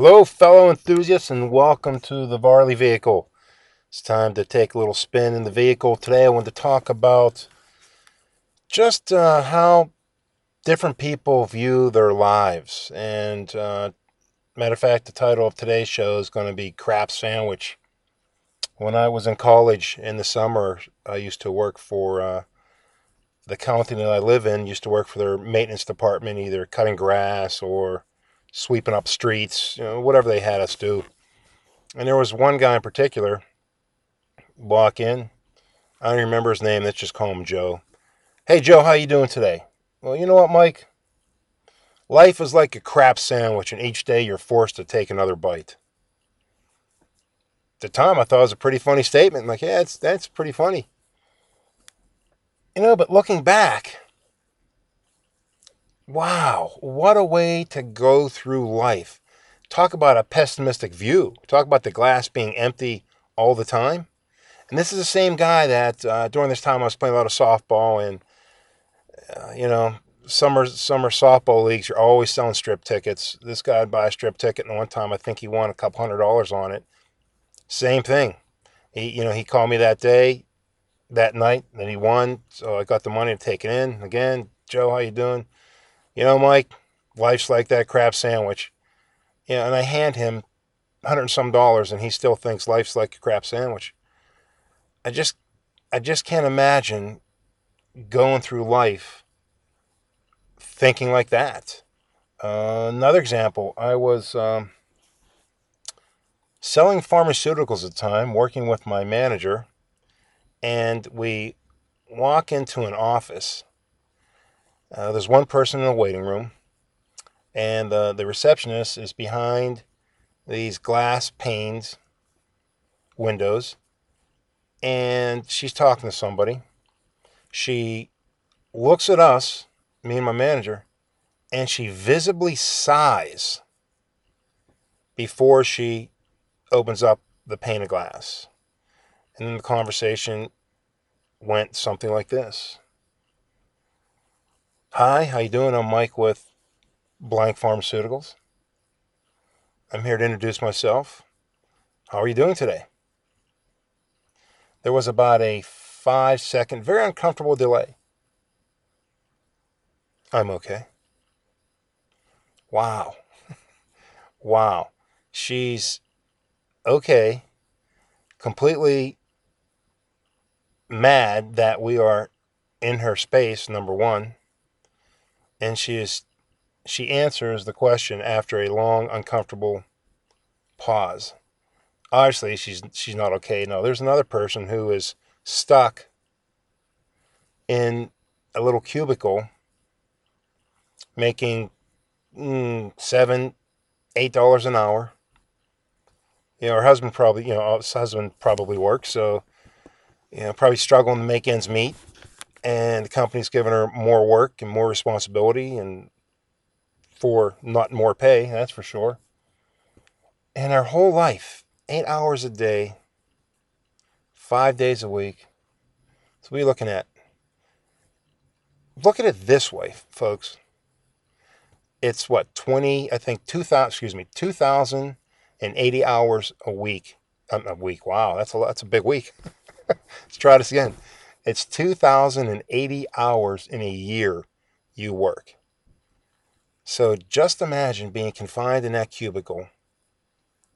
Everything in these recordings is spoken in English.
Hello, fellow enthusiasts, and welcome to the Varley vehicle. It's time to take a little spin in the vehicle. Today, I want to talk about just uh, how different people view their lives. And, uh, matter of fact, the title of today's show is going to be Crap Sandwich. When I was in college in the summer, I used to work for uh, the county that I live in, used to work for their maintenance department, either cutting grass or sweeping up streets, you know, whatever they had us do. And there was one guy in particular, walk in. I don't remember his name. Let's just call him Joe. Hey, Joe, how you doing today? Well, you know what, Mike? Life is like a crap sandwich, and each day you're forced to take another bite. At the time, I thought it was a pretty funny statement. I'm like, yeah, that's, that's pretty funny. You know, but looking back, Wow, what a way to go through life. Talk about a pessimistic view. Talk about the glass being empty all the time. And this is the same guy that uh, during this time I was playing a lot of softball, and uh, you know, summer summer softball leagues, you're always selling strip tickets. This guy would buy a strip ticket, and one time I think he won a couple hundred dollars on it. Same thing. He, you know, he called me that day, that night, and he won. So I got the money to take it in. Again, Joe, how you doing? You know, Mike, life's like that crap sandwich. You know, and I hand him a hundred and some dollars, and he still thinks life's like a crap sandwich. I just, I just can't imagine going through life thinking like that. Uh, another example, I was um, selling pharmaceuticals at the time, working with my manager, and we walk into an office uh, there's one person in the waiting room, and uh, the receptionist is behind these glass panes, windows, and she's talking to somebody. She looks at us, me and my manager, and she visibly sighs before she opens up the pane of glass. And then the conversation went something like this. Hi, how you doing? I'm Mike with Blank Pharmaceuticals. I'm here to introduce myself. How are you doing today? There was about a five second, very uncomfortable delay. I'm okay. Wow. wow. She's okay, completely mad that we are in her space, number one and she is she answers the question after a long uncomfortable pause. Obviously she's she's not okay. No there's another person who is stuck in a little cubicle making mm, seven eight dollars an hour. You know her husband probably you know his husband probably works so you know probably struggling to make ends meet and the company's given her more work and more responsibility and for not more pay, that's for sure. And her whole life, eight hours a day, five days a week. So you looking at? Look at it this way, folks. It's what, 20, I think 2000, excuse me, 2,080 hours a week. Um, a week. Wow, that's a that's a big week. Let's try this again. It's 2,080 hours in a year you work. So just imagine being confined in that cubicle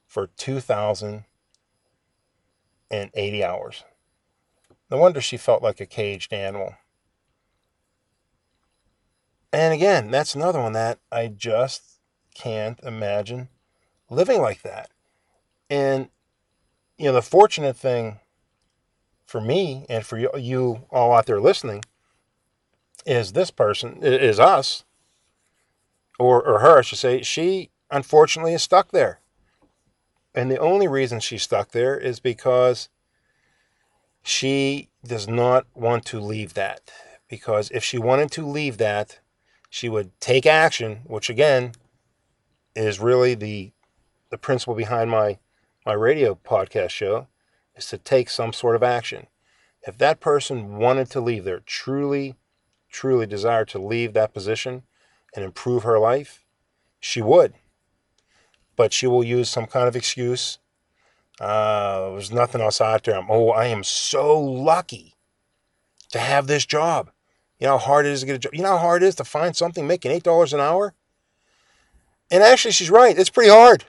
for 2,080 hours. No wonder she felt like a caged animal. And again, that's another one that I just can't imagine living like that. And, you know, the fortunate thing for me and for you all out there listening is this person, is us, or, or her, I should say, she unfortunately is stuck there. And the only reason she's stuck there is because she does not want to leave that. Because if she wanted to leave that, she would take action, which again is really the the principle behind my my radio podcast show is to take some sort of action. If that person wanted to leave there, truly, truly desired to leave that position and improve her life, she would. but she will use some kind of excuse. Uh, there's nothing else out there. I'm, oh, I am so lucky to have this job. You know how hard it is to get a job. You know how hard it is to find something making eight dollars an hour. And actually, she's right. It's pretty hard.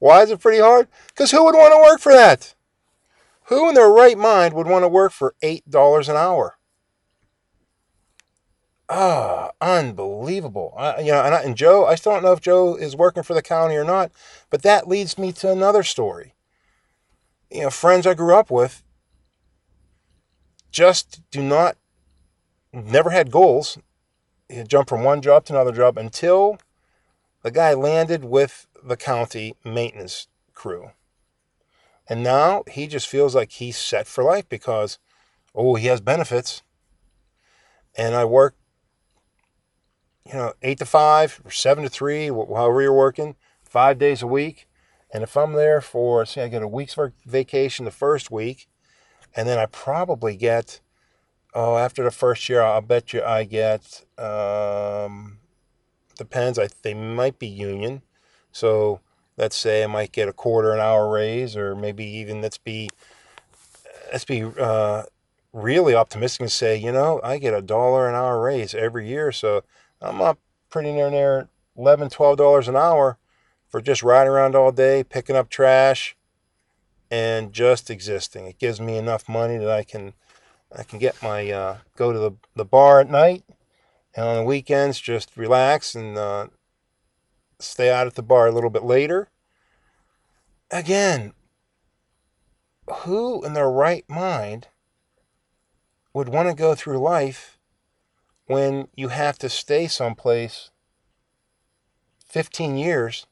Why is it pretty hard? Because who would want to work for that? Who in their right mind would want to work for $8 an hour? Ah, oh, unbelievable. I, you know, and, I, and Joe, I still don't know if Joe is working for the county or not, but that leads me to another story. You know, friends I grew up with just do not, never had goals. You jump from one job to another job until the guy landed with the county maintenance crew. And now he just feels like he's set for life because, oh, he has benefits. And I work, you know, eight to five or seven to three, however you're working, five days a week. And if I'm there for, say, I get a week's vacation the first week, and then I probably get, oh, after the first year, I'll bet you I get, um, depends. I they might be union, so let's say I might get a quarter an hour raise, or maybe even let's be let's be uh, really optimistic and say, you know, I get a dollar an hour raise every year, so I'm up pretty near near 11 12 dollars an hour for just riding around all day, picking up trash, and just existing. It gives me enough money that I can I can get my uh, go to the, the bar at night, and on the weekends just relax and uh, stay out at the bar a little bit later. Again, who in their right mind would want to go through life when you have to stay someplace 15 years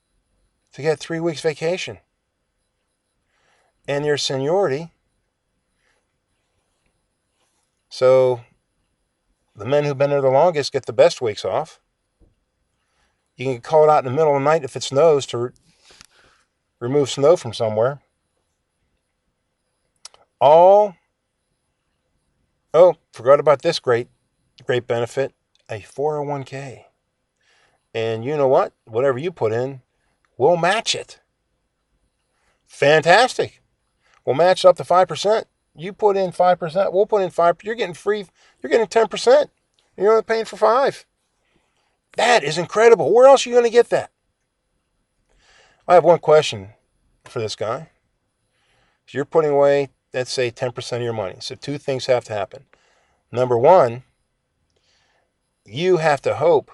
to get three weeks vacation? And your seniority. So the men who've been there the longest get the best weeks off. You can call it out in the middle of the night if it snows to re- remove snow from somewhere. All, oh, forgot about this great, great benefit a 401k. And you know what? Whatever you put in, we'll match it. Fantastic. We'll match up to 5%. You put in 5%, we'll put in 5 You're getting free, you're getting 10%. You're only paying for 5 that is incredible. Where else are you going to get that? I have one question for this guy. If you're putting away, let's say, 10% of your money, so two things have to happen. Number one, you have to hope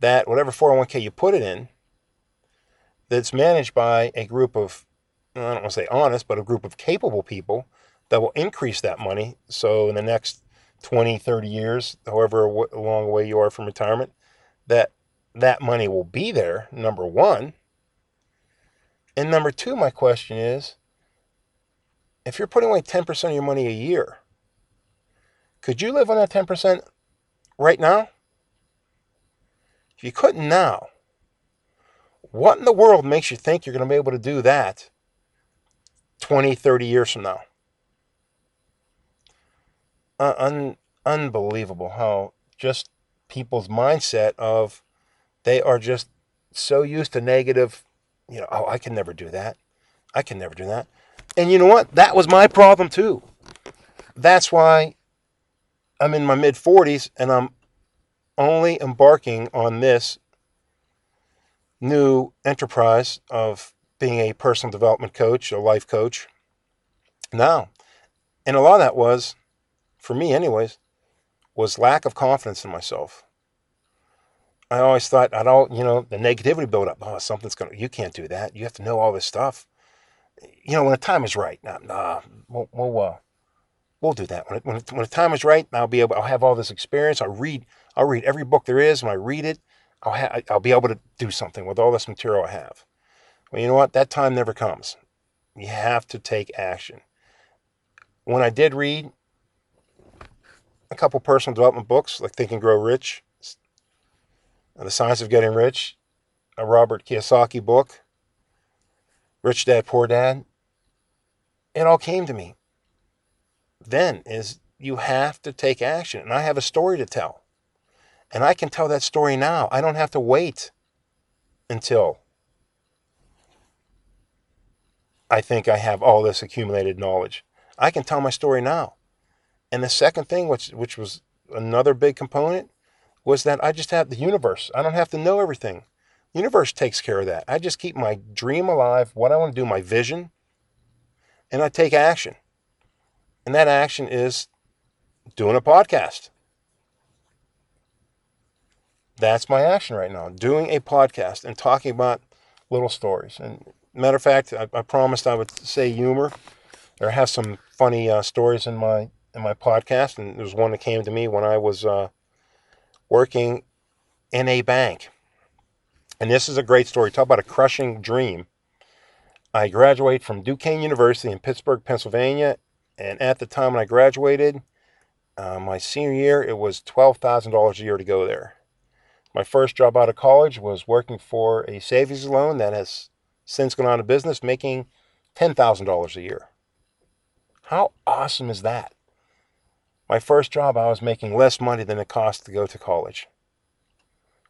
that whatever 401k you put it in, that's managed by a group of, I don't want to say honest, but a group of capable people that will increase that money. So in the next 20, 30 years, however long away you are from retirement, that that money will be there, number one. And number two, my question is if you're putting away 10% of your money a year, could you live on that 10% right now? If you couldn't now, what in the world makes you think you're going to be able to do that 20, 30 years from now? Uh, un- unbelievable how just people's mindset of they are just so used to negative, you know, oh, I can never do that. I can never do that. And you know what? That was my problem too. That's why I'm in my mid 40s and I'm only embarking on this new enterprise of being a personal development coach, a life coach now. And a lot of that was, for me, anyways, was lack of confidence in myself. I always thought I'd all, you know, the negativity build up. Oh, something's to, you can't do that. You have to know all this stuff. You know, when the time is right. Nah, nah we'll, we'll, uh, we'll do that. When, when, when the time is right, I'll be able, I'll have all this experience. I'll read, I'll read every book there is. When I read it, I'll, ha- I'll be able to do something with all this material I have. Well, you know what? That time never comes. You have to take action. When I did read, a couple personal development books like Think and Grow Rich, uh, The Science of Getting Rich, a Robert Kiyosaki book, Rich Dad Poor Dad. It all came to me. Then is you have to take action. And I have a story to tell. And I can tell that story now. I don't have to wait until I think I have all this accumulated knowledge. I can tell my story now. And the second thing, which which was another big component, was that I just have the universe. I don't have to know everything. universe takes care of that. I just keep my dream alive, what I want to do, my vision, and I take action. And that action is doing a podcast. That's my action right now. Doing a podcast and talking about little stories. And matter of fact, I, I promised I would say humor or have some funny uh, stories in my in my podcast. And there's one that came to me when I was uh, working in a bank. And this is a great story. Talk about a crushing dream. I graduated from Duquesne University in Pittsburgh, Pennsylvania. And at the time when I graduated, uh, my senior year, it was $12,000 a year to go there. My first job out of college was working for a savings loan that has since gone out of business, making $10,000 a year. How awesome is that? My first job, I was making less money than it cost to go to college.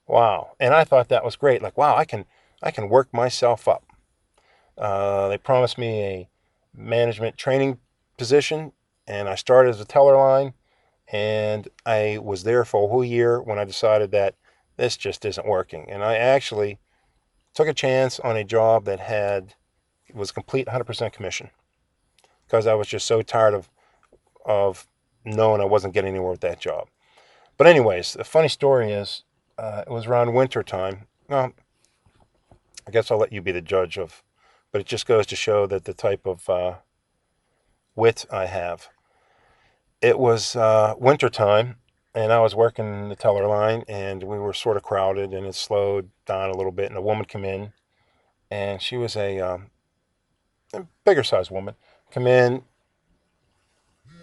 Wow. And I thought that was great. Like, wow, I can, I can work myself up. Uh, they promised me a management training position, and I started as a teller line, and I was there for a whole year when I decided that this just isn't working. And I actually took a chance on a job that had was complete 100% commission because I was just so tired of of knowing I wasn't getting anywhere with that job. But anyways, the funny story is uh, it was around winter time. Well, I guess I'll let you be the judge of, but it just goes to show that the type of uh, wit I have. It was uh, winter time, and I was working the teller line, and we were sort of crowded, and it slowed down a little bit, and a woman come in, and she was a, um, a bigger sized woman, come in,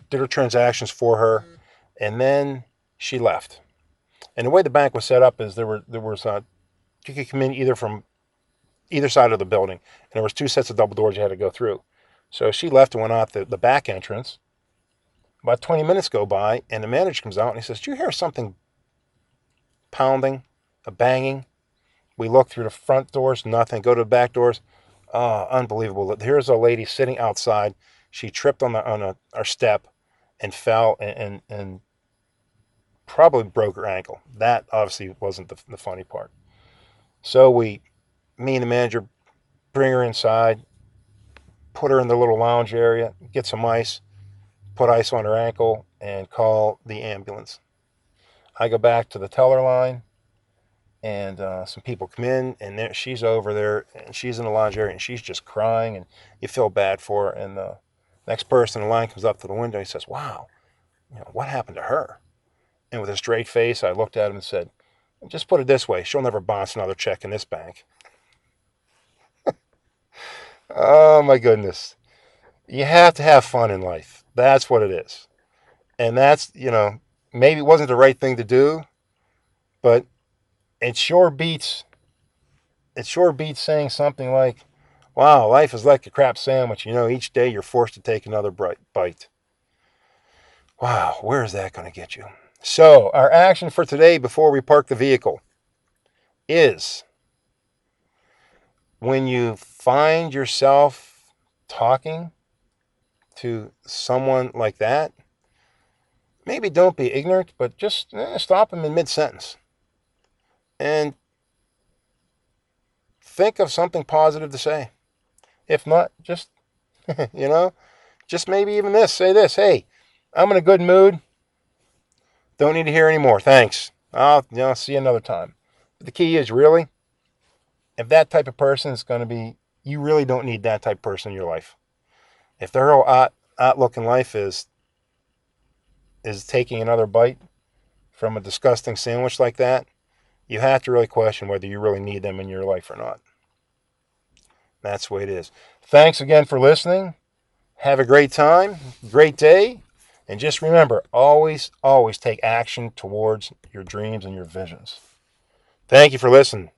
did her transactions for her, and then she left. And the way the bank was set up is there were there was uh, you could come in either from either side of the building, and there was two sets of double doors you had to go through. So she left and went out the, the back entrance, about 20 minutes go by, and the manager comes out and he says, Do you hear something pounding, a banging? We look through the front doors, nothing. Go to the back doors. Oh, unbelievable. Here's a lady sitting outside. She tripped on, the, on a, our step and fell and, and, and probably broke her ankle. That obviously wasn't the, the funny part. So we, me and the manager, bring her inside, put her in the little lounge area, get some ice, put ice on her ankle, and call the ambulance. I go back to the teller line, and uh, some people come in, and there, she's over there, and she's in the lounge area, and she's just crying, and you feel bad for her. And the next person in line comes up to the window, and he says, "Wow, you know what happened to her?" And with a straight face, I looked at him and said, "Just put it this way: she'll never bounce another check in this bank." oh my goodness! You have to have fun in life. That's what it is. And that's, you know, maybe it wasn't the right thing to do, but it sure beats it sure beats saying something like, wow, life is like a crap sandwich. You know, each day you're forced to take another bite. Wow, where is that going to get you? So, our action for today before we park the vehicle is when you find yourself talking to someone like that, maybe don't be ignorant, but just eh, stop them in mid sentence and think of something positive to say. If not, just, you know, just maybe even this say this hey, I'm in a good mood. Don't need to hear anymore. Thanks. I'll you know, see you another time. But the key is really, if that type of person is going to be, you really don't need that type of person in your life. If their whole out, outlook in life is is taking another bite from a disgusting sandwich like that, you have to really question whether you really need them in your life or not. That's the way it is. Thanks again for listening. Have a great time, great day, and just remember always, always take action towards your dreams and your visions. Thank you for listening.